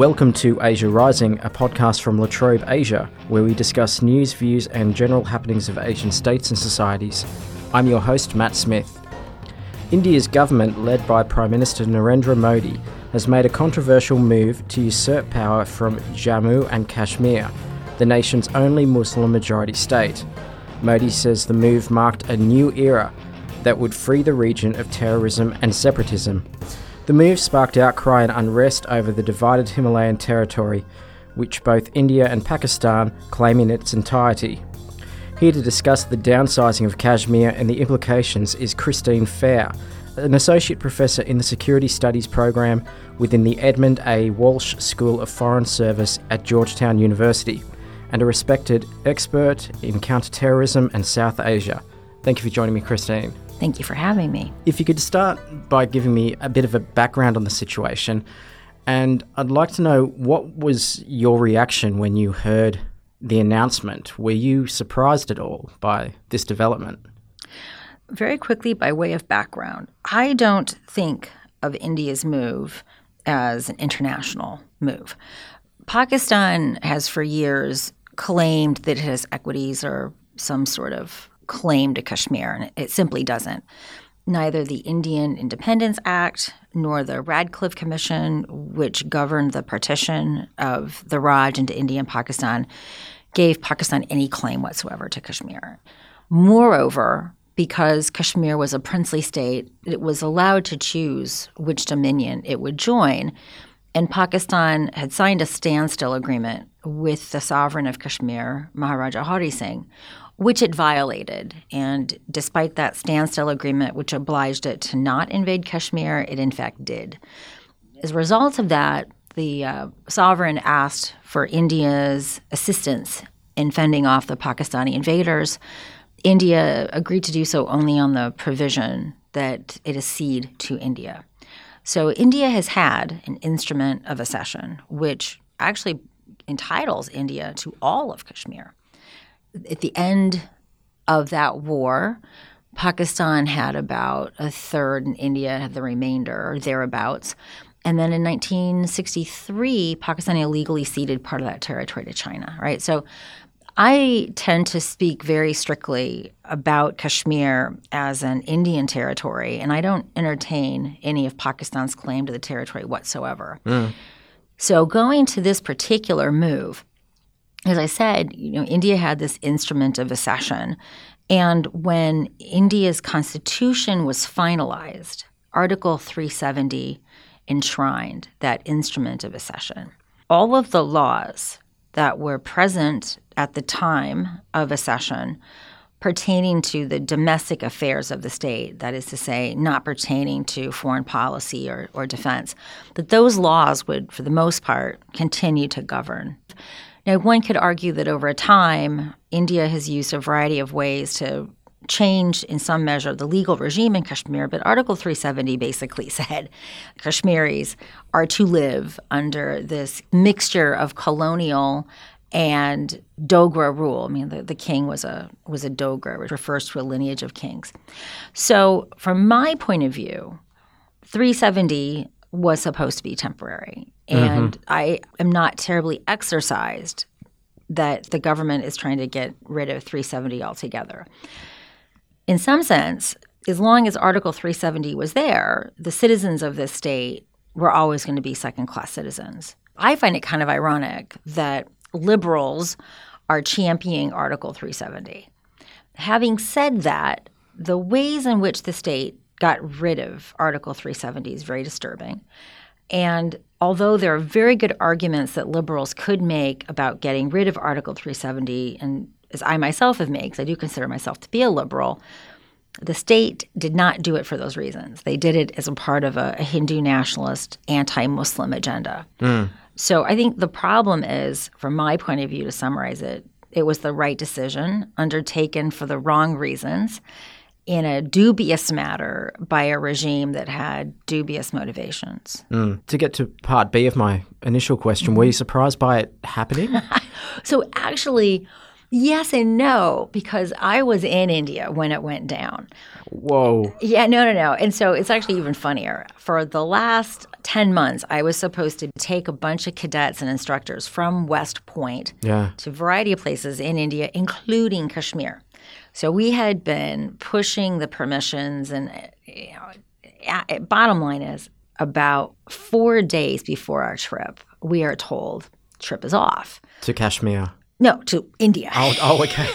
Welcome to Asia Rising, a podcast from La Trobe Asia, where we discuss news, views, and general happenings of Asian states and societies. I'm your host, Matt Smith. India's government, led by Prime Minister Narendra Modi, has made a controversial move to usurp power from Jammu and Kashmir, the nation's only Muslim majority state. Modi says the move marked a new era that would free the region of terrorism and separatism. The move sparked outcry and unrest over the divided Himalayan territory, which both India and Pakistan claim in its entirety. Here to discuss the downsizing of Kashmir and the implications is Christine Fair, an associate professor in the Security Studies program within the Edmund A. Walsh School of Foreign Service at Georgetown University, and a respected expert in counterterrorism and South Asia. Thank you for joining me, Christine. Thank you for having me. If you could start by giving me a bit of a background on the situation, and I'd like to know what was your reaction when you heard the announcement? Were you surprised at all by this development? Very quickly, by way of background, I don't think of India's move as an international move. Pakistan has for years claimed that it has equities or some sort of claim to Kashmir, and it simply doesn't. Neither the Indian Independence Act nor the Radcliffe Commission, which governed the partition of the Raj into India and Pakistan, gave Pakistan any claim whatsoever to Kashmir. Moreover, because Kashmir was a princely state, it was allowed to choose which dominion it would join. And Pakistan had signed a standstill agreement with the sovereign of Kashmir, Maharaja Hari Singh, which it violated. And despite that standstill agreement, which obliged it to not invade Kashmir, it in fact did. As a result of that, the uh, sovereign asked for India's assistance in fending off the Pakistani invaders. India agreed to do so only on the provision that it accede to India. So India has had an instrument of accession, which actually entitles India to all of Kashmir. At the end of that war, Pakistan had about a third, and India had the remainder, or thereabouts. And then in 1963, Pakistan illegally ceded part of that territory to China, right? So I tend to speak very strictly about Kashmir as an Indian territory, and I don't entertain any of Pakistan's claim to the territory whatsoever. Mm. So going to this particular move, as I said, you know, India had this instrument of accession. And when India's constitution was finalized, Article 370 enshrined that instrument of accession. All of the laws that were present at the time of accession pertaining to the domestic affairs of the state, that is to say, not pertaining to foreign policy or, or defense, that those laws would, for the most part, continue to govern. Now, one could argue that over time, India has used a variety of ways to change in some measure the legal regime in Kashmir, but Article 370 basically said Kashmiris are to live under this mixture of colonial and Dogra rule. I mean, the, the king was a was a Dogra, which refers to a lineage of kings. So, from my point of view, 370 was supposed to be temporary, and mm-hmm. I am not terribly exercised that the government is trying to get rid of 370 altogether. In some sense, as long as Article 370 was there, the citizens of this state were always going to be second class citizens. I find it kind of ironic that liberals are championing Article 370. Having said that, the ways in which the state got rid of Article 370 is very disturbing. And although there are very good arguments that liberals could make about getting rid of Article 370, and as I myself have made, because I do consider myself to be a liberal, the state did not do it for those reasons. They did it as a part of a, a Hindu nationalist, anti Muslim agenda. Mm. So I think the problem is, from my point of view, to summarize it, it was the right decision undertaken for the wrong reasons in a dubious matter by a regime that had dubious motivations. Mm. To get to part B of my initial question, mm-hmm. were you surprised by it happening? so actually, Yes and no, because I was in India when it went down. Whoa. Yeah, no, no, no. And so it's actually even funnier. For the last 10 months, I was supposed to take a bunch of cadets and instructors from West Point Yeah. to a variety of places in India, including Kashmir. So we had been pushing the permissions, and you know, bottom line is about four days before our trip, we are told trip is off. To Kashmir. No, to India. Oh, oh okay.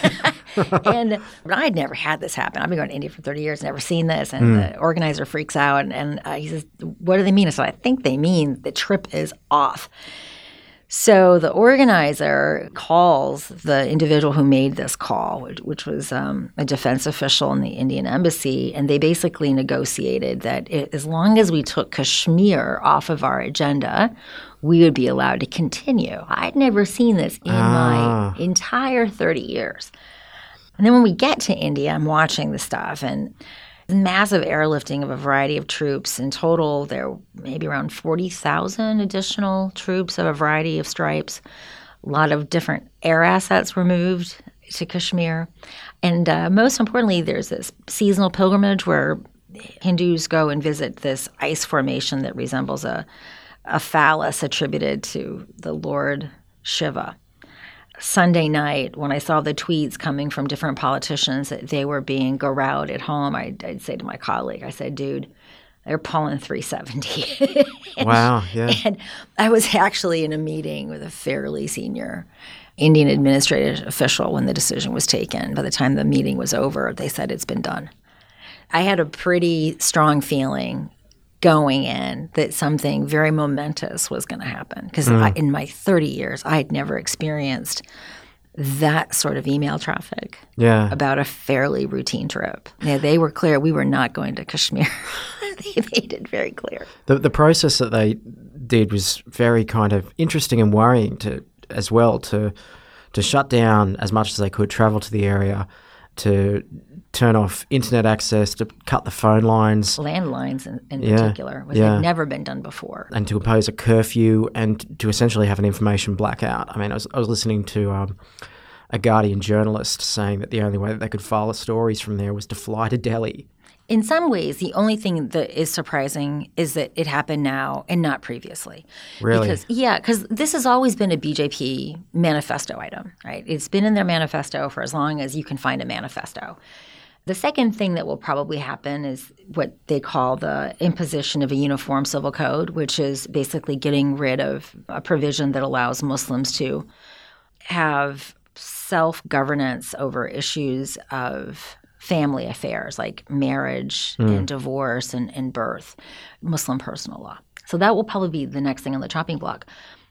and I'd never had this happen. I've been going to India for 30 years, never seen this. And the organizer freaks out and, and uh, he says, What do they mean? I said, I think they mean the trip is off. So the organizer calls the individual who made this call, which, which was um, a defense official in the Indian embassy, and they basically negotiated that it, as long as we took Kashmir off of our agenda, we would be allowed to continue. I'd never seen this in Ah. my entire 30 years. And then when we get to India, I'm watching the stuff and massive airlifting of a variety of troops. In total, there were maybe around 40,000 additional troops of a variety of stripes. A lot of different air assets were moved to Kashmir. And uh, most importantly, there's this seasonal pilgrimage where Hindus go and visit this ice formation that resembles a, a phallus attributed to the Lord Shiva. Sunday night, when I saw the tweets coming from different politicians that they were being garrowed at home, I'd, I'd say to my colleague, I said, dude, they're pulling 370. wow. Yeah. and I was actually in a meeting with a fairly senior Indian administrative official when the decision was taken. By the time the meeting was over, they said it's been done. I had a pretty strong feeling going in that something very momentous was going to happen because mm. in my 30 years, I had never experienced that sort of email traffic Yeah. about a fairly routine trip. Yeah, they were clear we were not going to Kashmir. they made it very clear. The the process that they did was very kind of interesting and worrying to as well to to shut down as much as they could, travel to the area, to turn off internet access, to cut the phone lines, Landlines in, in Yeah, particular, which yeah. had never been done before. and to impose a curfew and to essentially have an information blackout. I mean, I was I was listening to. Um, a Guardian journalist saying that the only way that they could file stories from there was to fly to Delhi. In some ways, the only thing that is surprising is that it happened now and not previously. Really? Because yeah, because this has always been a BJP manifesto item, right? It's been in their manifesto for as long as you can find a manifesto. The second thing that will probably happen is what they call the imposition of a uniform civil code, which is basically getting rid of a provision that allows Muslims to have self governance over issues of family affairs like marriage hmm. and divorce and, and birth, Muslim personal law. So that will probably be the next thing on the chopping block.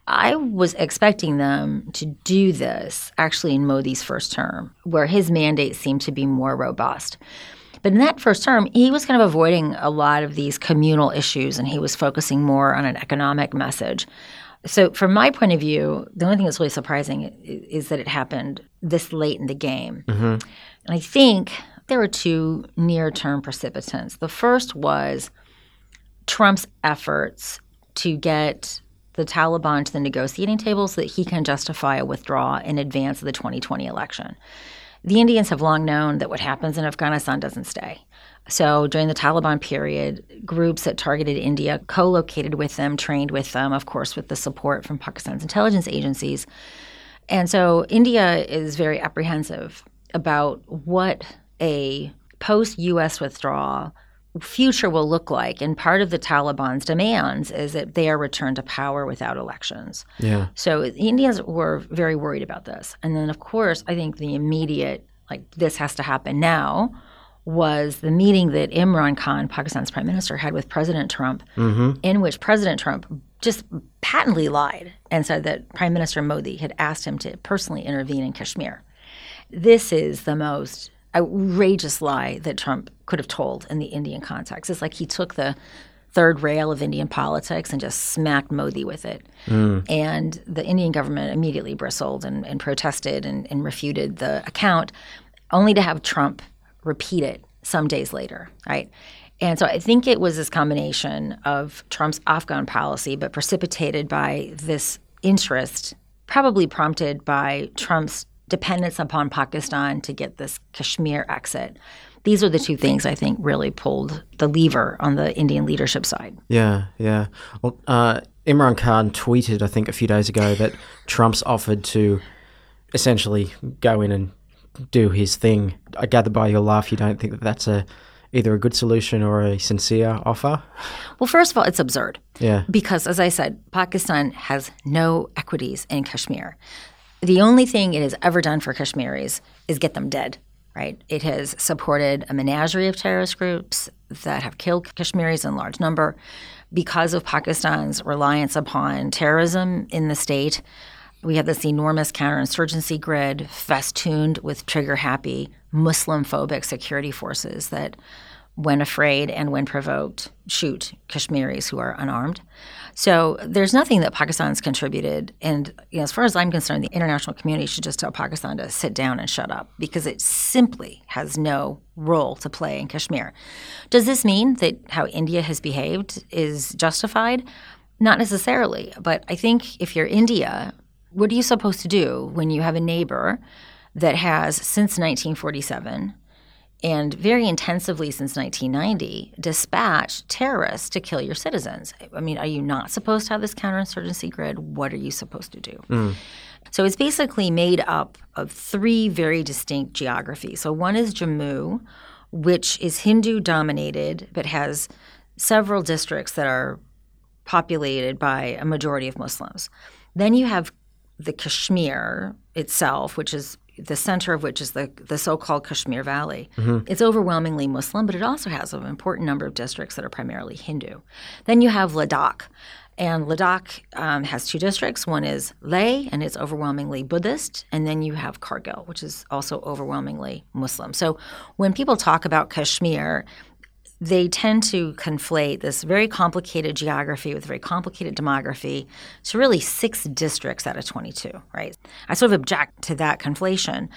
I was expecting them to do this actually in Modi's first term, where his mandate seemed to be more robust. But in that first term, he was kind of avoiding a lot of these communal issues and he was focusing more on an economic message. So, from my point of view, the only thing that's really surprising is that it happened this late in the game. Mm-hmm. And I think there were two near term precipitants. The first was Trump's efforts to get the Taliban to the negotiating table so that he can justify a withdrawal in advance of the 2020 election. The Indians have long known that what happens in Afghanistan doesn't stay. So during the Taliban period, groups that targeted India co located with them, trained with them, of course, with the support from Pakistan's intelligence agencies. And so India is very apprehensive about what a post US withdrawal future will look like. And part of the Taliban's demands is that they are returned to power without elections. Yeah. So the Indians were very worried about this. And then, of course, I think the immediate, like, this has to happen now was the meeting that Imran Khan, Pakistan's prime minister, had with President Trump, mm-hmm. in which President Trump just patently lied and said that Prime Minister Modi had asked him to personally intervene in Kashmir. This is the most outrageous lie that Trump could have told in the Indian context. It's like he took the third rail of Indian politics and just smacked Modi with it. Hmm. And the Indian government immediately bristled and, and protested and, and refuted the account, only to have Trump repeat it some days later, right? And so I think it was this combination of Trump's Afghan policy, but precipitated by this interest, probably prompted by Trump's dependence upon Pakistan to get this Kashmir exit. These are the two things I think really pulled the lever on the Indian leadership side. Yeah, yeah. Well, uh, Imran Khan tweeted, I think, a few days ago that Trump's offered to essentially go in and do his thing. I gather by your laugh, you don't think that that's a either a good solution or a sincere offer? Well, first of all, it's absurd. Yeah. Because, as I said, Pakistan has no equities in Kashmir. The only thing it has ever done for Kashmiris is get them dead, right? It has supported a menagerie of terrorist groups that have killed Kashmiris in large number. Because of Pakistan's reliance upon terrorism in the state, we have this enormous counterinsurgency grid festooned with trigger happy Muslim phobic security forces that, when afraid and when provoked, shoot Kashmiris who are unarmed. So there's nothing that Pakistan's contributed. And you know, as far as I'm concerned, the international community should just tell Pakistan to sit down and shut up because it simply has no role to play in Kashmir. Does this mean that how India has behaved is justified? Not necessarily. But I think if you're India, what are you supposed to do when you have a neighbor that has, since 1947, and very intensively since 1990, dispatched terrorists to kill your citizens? I mean, are you not supposed to have this counterinsurgency grid? What are you supposed to do? Mm. So it's basically made up of three very distinct geographies. So one is Jammu, which is Hindu dominated but has several districts that are populated by a majority of Muslims. Then you have the Kashmir itself, which is the center of which is the, the so-called Kashmir Valley. Mm-hmm. It's overwhelmingly Muslim, but it also has an important number of districts that are primarily Hindu. Then you have Ladakh, and Ladakh um, has two districts. One is Leh, and it's overwhelmingly Buddhist. And then you have Kargil, which is also overwhelmingly Muslim. So when people talk about Kashmir, they tend to conflate this very complicated geography with very complicated demography to really six districts out of 22, right? I sort of object to that conflation.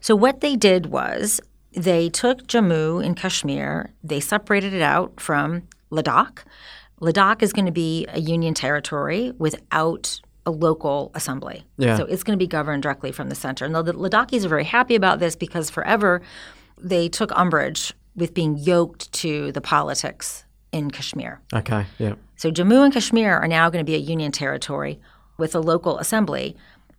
So, what they did was they took Jammu in Kashmir, they separated it out from Ladakh. Ladakh is going to be a union territory without a local assembly. Yeah. So it's going to be governed directly from the center. And the Ladakhis are very happy about this because forever they took umbrage with being yoked to the politics in Kashmir. Okay, yeah. So Jammu and Kashmir are now going to be a union territory with a local assembly.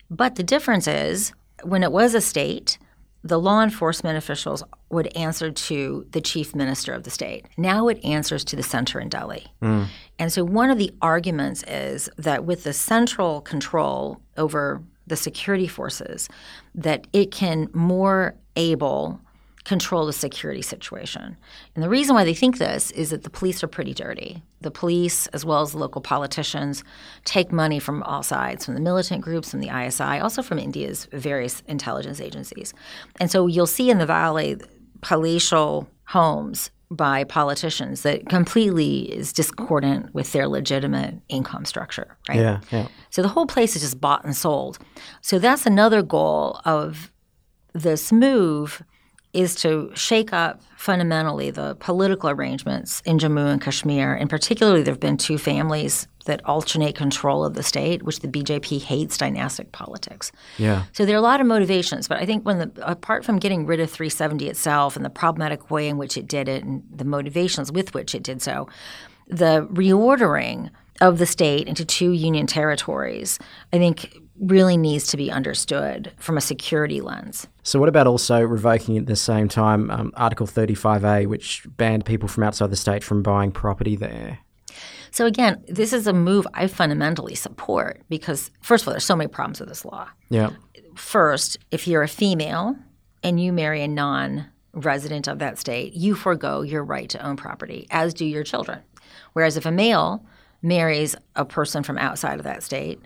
But the difference is when it was a state, the law enforcement officials would answer to the chief minister of the state. Now it answers to the center in Delhi. Mm. And so one of the arguments is that with the central control over the security forces, that it can more able control the security situation. And the reason why they think this is that the police are pretty dirty. The police, as well as local politicians, take money from all sides, from the militant groups, from the ISI, also from India's various intelligence agencies. And so you'll see in the valley palatial homes by politicians that completely is discordant with their legitimate income structure, right? Yeah, yeah. So the whole place is just bought and sold. So that's another goal of this move – is to shake up fundamentally the political arrangements in Jammu and Kashmir. And particularly, there have been two families that alternate control of the state, which the BJP hates dynastic politics. Yeah. So there are a lot of motivations, but I think when the apart from getting rid of 370 itself and the problematic way in which it did it and the motivations with which it did so, the reordering of the state into two union territories, I think really needs to be understood from a security lens. So, what about also revoking at the same time um, Article 35A, which banned people from outside the state from buying property there? So, again, this is a move I fundamentally support because, first of all, there's so many problems with this law. Yeah. First, if you're a female and you marry a non resident of that state, you forego your right to own property, as do your children. Whereas if a male marries a person from outside of that state,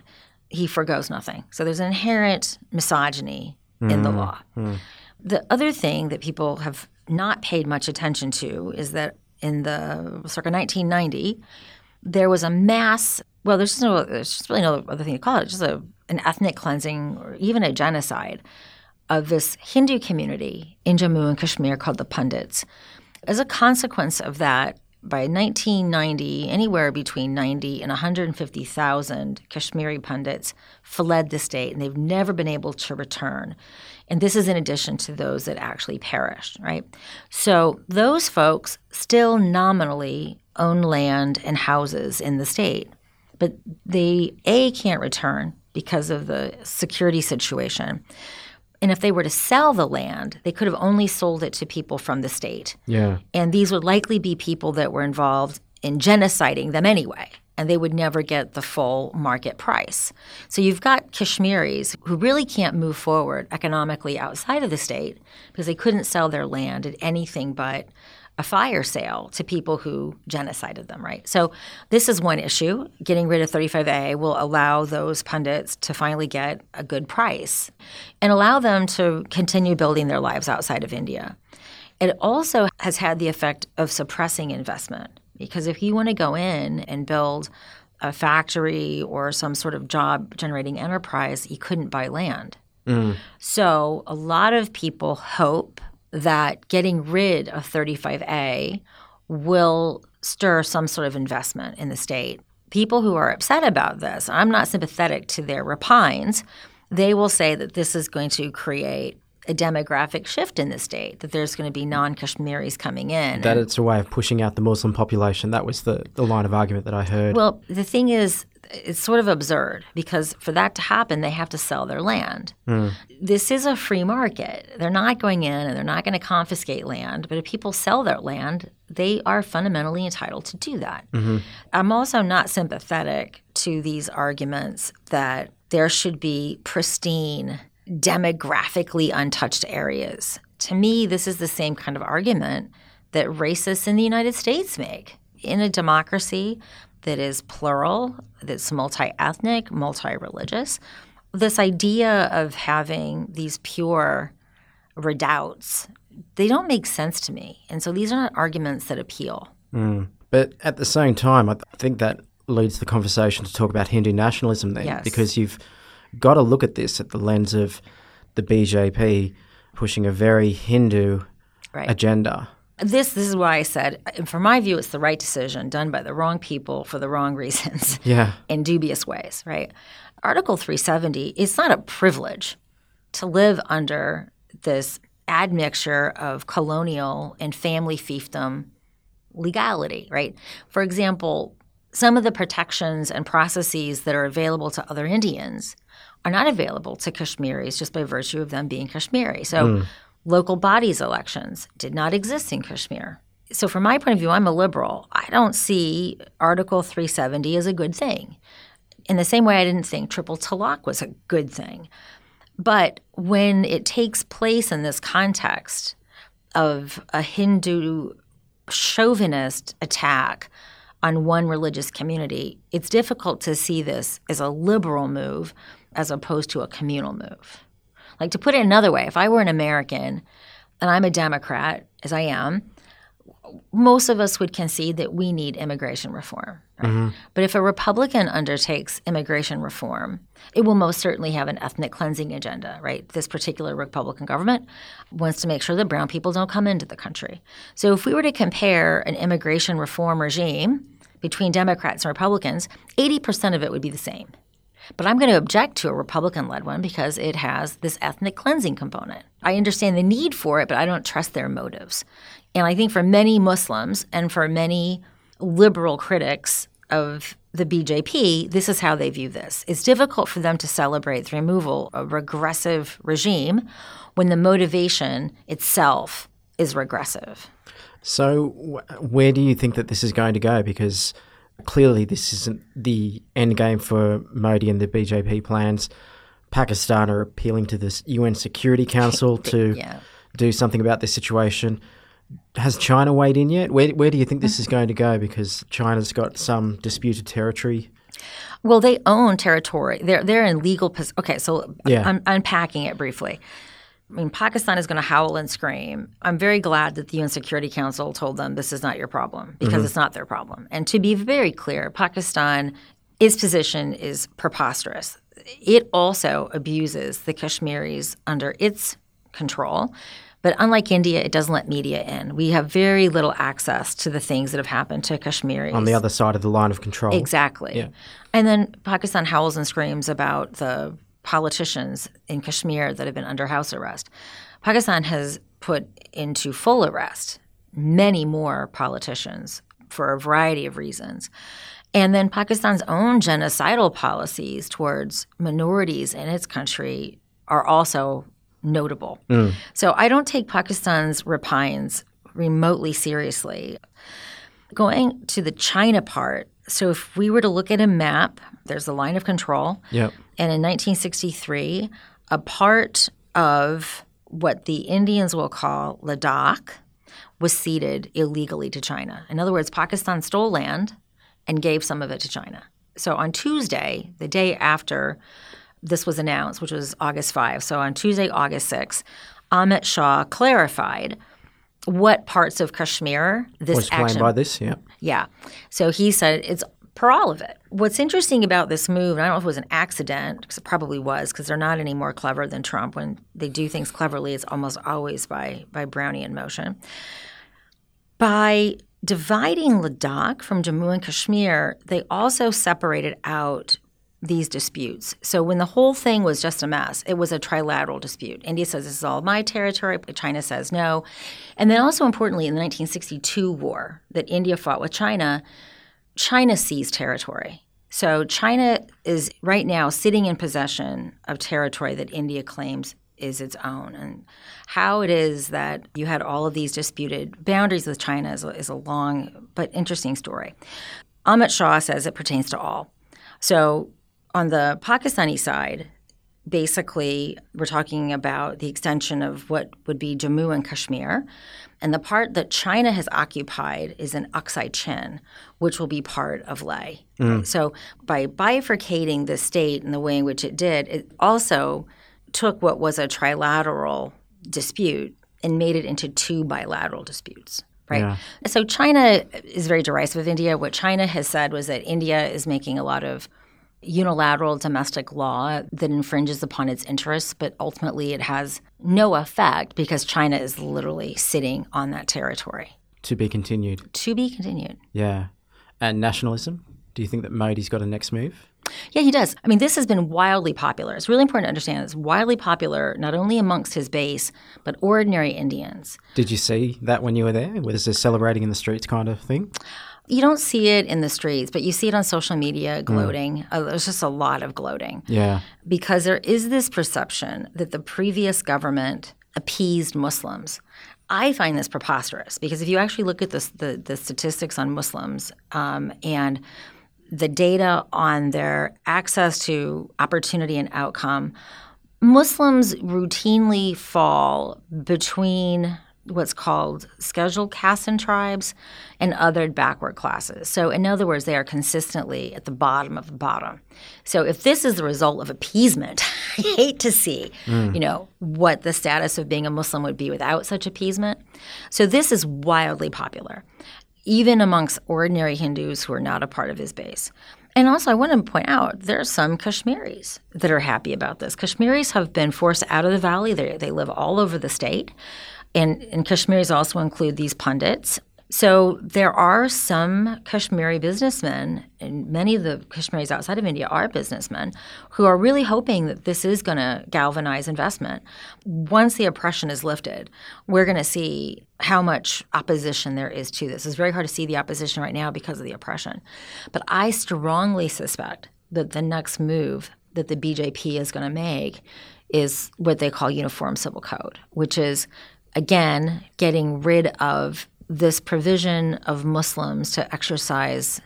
he forgoes nothing. So there's an inherent misogyny mm. in the mm-hmm. law. Mm. The other thing that people have not paid much attention to is that in the circa 1990, there was a mass. Well, there's just no, there's just really no other thing to call it. It's just a, an ethnic cleansing or even a genocide of this Hindu community in Jammu and Kashmir called the Pandits. As a consequence of that, by 1990, anywhere between 90 and 150,000 Kashmiri Pandits fled the state, and they've never been able to return. And this is in addition to those that actually perished, right? So those folks still nominally own land and houses in the state, but they, A, can't return because of the security situation. And if they were to sell the land, they could have only sold it to people from the state. Yeah. And these would likely be people that were involved in genociding them anyway, and they would never get the full market price. So you've got Kashmiris who really can't move forward economically outside of the state because they couldn't sell their land at anything but a fire sale to people who genocided them, right? So this is one issue. Getting rid of 35A will allow those Pandits to finally get a good price and allow them to continue building their lives outside of India. It also has had the effect of suppressing investment because if you want to go in and build a factory or some sort of job generating enterprise, you couldn't buy land. Mm. So a lot of people hope that getting rid of 35A will stir some sort of investment in the state. People who are upset about this, I'm not sympathetic to their repines, they will say that this is going to create a demographic shift in the state, that there's going to be non Kashmiris coming in. That it's a way of pushing out the Muslim population. That was the, the line of argument that I heard. Well, the thing is, it's sort of absurd because for that to happen, they have to sell their land. Mm. This is a free market. They're not going in and they're not going to confiscate land, but if people sell their land, they are fundamentally entitled to do that. Mm-hmm. I'm also not sympathetic to these arguments that there should be pristine, demographically untouched areas. To me, this is the same kind of argument that racists in the United States make. In a democracy, that is plural, that's multi ethnic, multi religious. This idea of having these pure redoubts, they don't make sense to me. And so these are not arguments that appeal. Mm. But at the same time, I think that leads the conversation to talk about Hindu nationalism then, yes. because you've got to look at this at the lens of the BJP pushing a very Hindu right. agenda this this is why I said, uh, from my view, it's the right decision done by the wrong people for the wrong reasons. Yeah. in dubious ways, right? Article 370 is not a privilege to live under this admixture of colonial and family fiefdom legality, right? For example, some of the protections and processes that are available to other Indians are not available to Kashmiris just by virtue of them being Kashmiri. So mm. Local bodies elections did not exist in Kashmir. So, from my point of view, I'm a liberal. I don't see Article 370 as a good thing. In the same way, I didn't think triple talaq was a good thing. But when it takes place in this context of a Hindu chauvinist attack on one religious community, it's difficult to see this as a liberal move as opposed to a communal move. Like to put it another way, if I were an American and I'm a Democrat, as I am, most of us would concede that we need immigration reform. Right? Mm-hmm. But if a Republican undertakes immigration reform, it will most certainly have an ethnic cleansing agenda, right? This particular Republican government wants to make sure that brown people don't come into the country. So if we were to compare an immigration reform regime between Democrats and Republicans, 80% of it would be the same. But I'm going to object to a Republican led one because it has this ethnic cleansing component. I understand the need for it, but I don't trust their motives. And I think for many Muslims and for many liberal critics of the BJP, this is how they view this. It's difficult for them to celebrate the removal of a regressive regime when the motivation itself is regressive. So, where do you think that this is going to go? Because clearly this isn't the end game for Modi and the BJP plans. Pakistan are appealing to the UN Security Council to yeah. do something about this situation. Has China weighed in yet? Where, where do you think this is mm-hmm. going to go? Because China's got some disputed territory. Well, they own territory. They're they're in legal. Okay, so yeah. I'm unpacking it briefly. I mean, Pakistan is going to howl and scream. I'm very glad that the UN Security Council told them this is not your problem because mm-hmm. it's not their problem. And to be very clear, Pakistan, its position is preposterous. It also abuses the Kashmiris under its control But unlike India, it doesn't let media in. We have very little access to the things that have happened to Kashmiris. On the other side of the line of control. Exactly. Yeah. And then Pakistan howls and screams about the politicians in Kashmir that have been under house arrest. Pakistan has put into full arrest many more politicians for a variety of reasons. And then Pakistan's own genocidal policies towards minorities in its country are also notable. Mm. So I don't take Pakistan's repines remotely seriously. Going to the China part, so if we were to look at a map, there's a line of control. Yep. And in 1963, a part of what the Indians will call Ladakh was ceded illegally to China. In other words, Pakistan stole land and gave some of it to China. So on Tuesday, the day after this was announced, which was August 5, so on Tuesday, August 6, Amit Shah clarified what parts of Kashmir this Was claimed action by this, yeah. yeah. So he said it's per all of it. What's interesting about this move, and I don't know if it was an accident, because it probably was, because they're not any more clever than Trump. When they do things cleverly, it's almost always by by Brownian motion. By dividing Ladakh from Jammu and Kashmir, they also separated out these disputes. So when the whole thing was just a mess, it was a trilateral dispute. India says this is all my territory, China says no. And then also importantly, in the 1962 war that India fought with China, China seized territory. So China is right now sitting in possession of territory that India claims is its own. And how it is that you had all of these disputed boundaries with China is a, is a long but interesting story. Amit Shah says it pertains to all. So on the Pakistani side, basically we're talking about the extension of what would be Jammu and Kashmir. And the part that China has occupied is in Aksai Chin, which will be part of Leh. Mm. So by bifurcating the state in the way in which it did, it also took what was a trilateral dispute and made it into two bilateral disputes. Right. Yeah. So China is very derisive of India. What China has said was that India is making a lot of unilateral domestic law that infringes upon its interests, but ultimately it has no effect because China is literally sitting on that territory. To be continued. To be continued. Yeah. And nationalism? Do you think that Modi's got a next move? Yeah, he does. I mean, this has been wildly popular. It's really important to understand it's wildly popular not only amongst his base, but ordinary Indians. Did you see that when you were there? Was this celebrating in the streets kind of thing? You don't see it in the streets, but you see it on social media gloating. Uh, there's just a lot of gloating. Yeah. because there is this perception that the previous government appeased Muslims. I find this preposterous because if you actually look at this, the, the statistics on Muslims um, and the data on their access to opportunity and outcome, Muslims routinely fall between what's called scheduled castes and tribes and othered backward classes. So, in other words, they are consistently at the bottom of the bottom. So, if this is the result of appeasement, I hate to see, mm. you know, what the status of being a Muslim would be without such appeasement. So, this is wildly popular, even amongst ordinary Hindus who are not a part of his base. And also, I want to point out there are some Kashmiris that are happy about this. Kashmiris have been forced out of the valley. They, they live all over the state. And, and Kashmiris also include these Pandits. So there are some Kashmiri businessmen, and many of the Kashmiris outside of India are businessmen, who are really hoping that this is going to galvanize investment. Once the oppression is lifted, we're going to see how much opposition there is to this. It's very hard to see the opposition right now because of the oppression. But I strongly suspect that the next move that the BJP is going to make is what they call uniform civil code, which is again getting rid of this provision of Muslims to exercise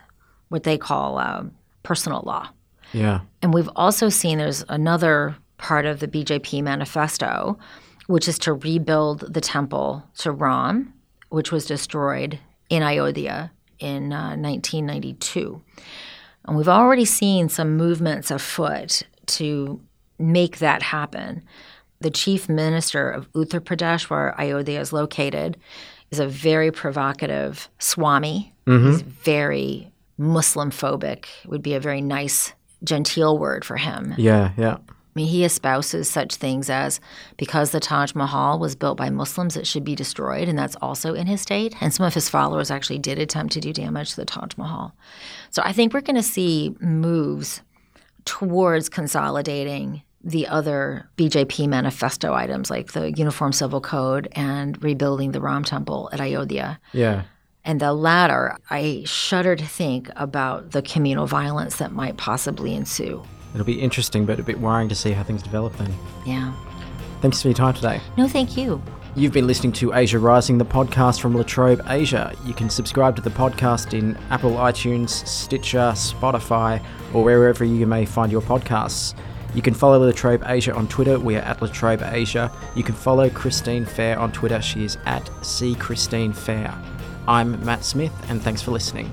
what they call uh, personal law. Yeah. And we've also seen there's another part of the BJP manifesto, which is to rebuild the temple to Ram, which was destroyed in Ayodhya in uh, 1992. And we've already seen some movements afoot to make that happen. The chief minister of Uttar Pradesh, where Ayodhya is located, is a very provocative Swami. Mm-hmm. He's very Muslim phobic, would be a very nice, genteel word for him. Yeah. Yeah. I mean, he espouses such things as because the Taj Mahal was built by Muslims, it should be destroyed, and that's also in his state. And some of his followers actually did attempt to do damage to the Taj Mahal. So I think we're going to see moves towards consolidating the other BJP manifesto items like the Uniform Civil Code and rebuilding the Ram Temple at Ayodhya. Yeah. And the latter, I shudder to think about the communal violence that might possibly ensue. It'll be interesting, but a bit worrying to see how things develop then. Yeah. Thanks for your time today. No, thank you. You've been listening to Asia Rising, the podcast from La Trobe Asia. You can subscribe to the podcast in Apple iTunes, Stitcher, Spotify, or wherever you may find your podcasts. You can follow La Trobe Asia on Twitter. We are at La Trobe Asia. You can follow Christine Fair on Twitter. She is at C Christine Fair. I'm Matt Smith, and thanks for listening.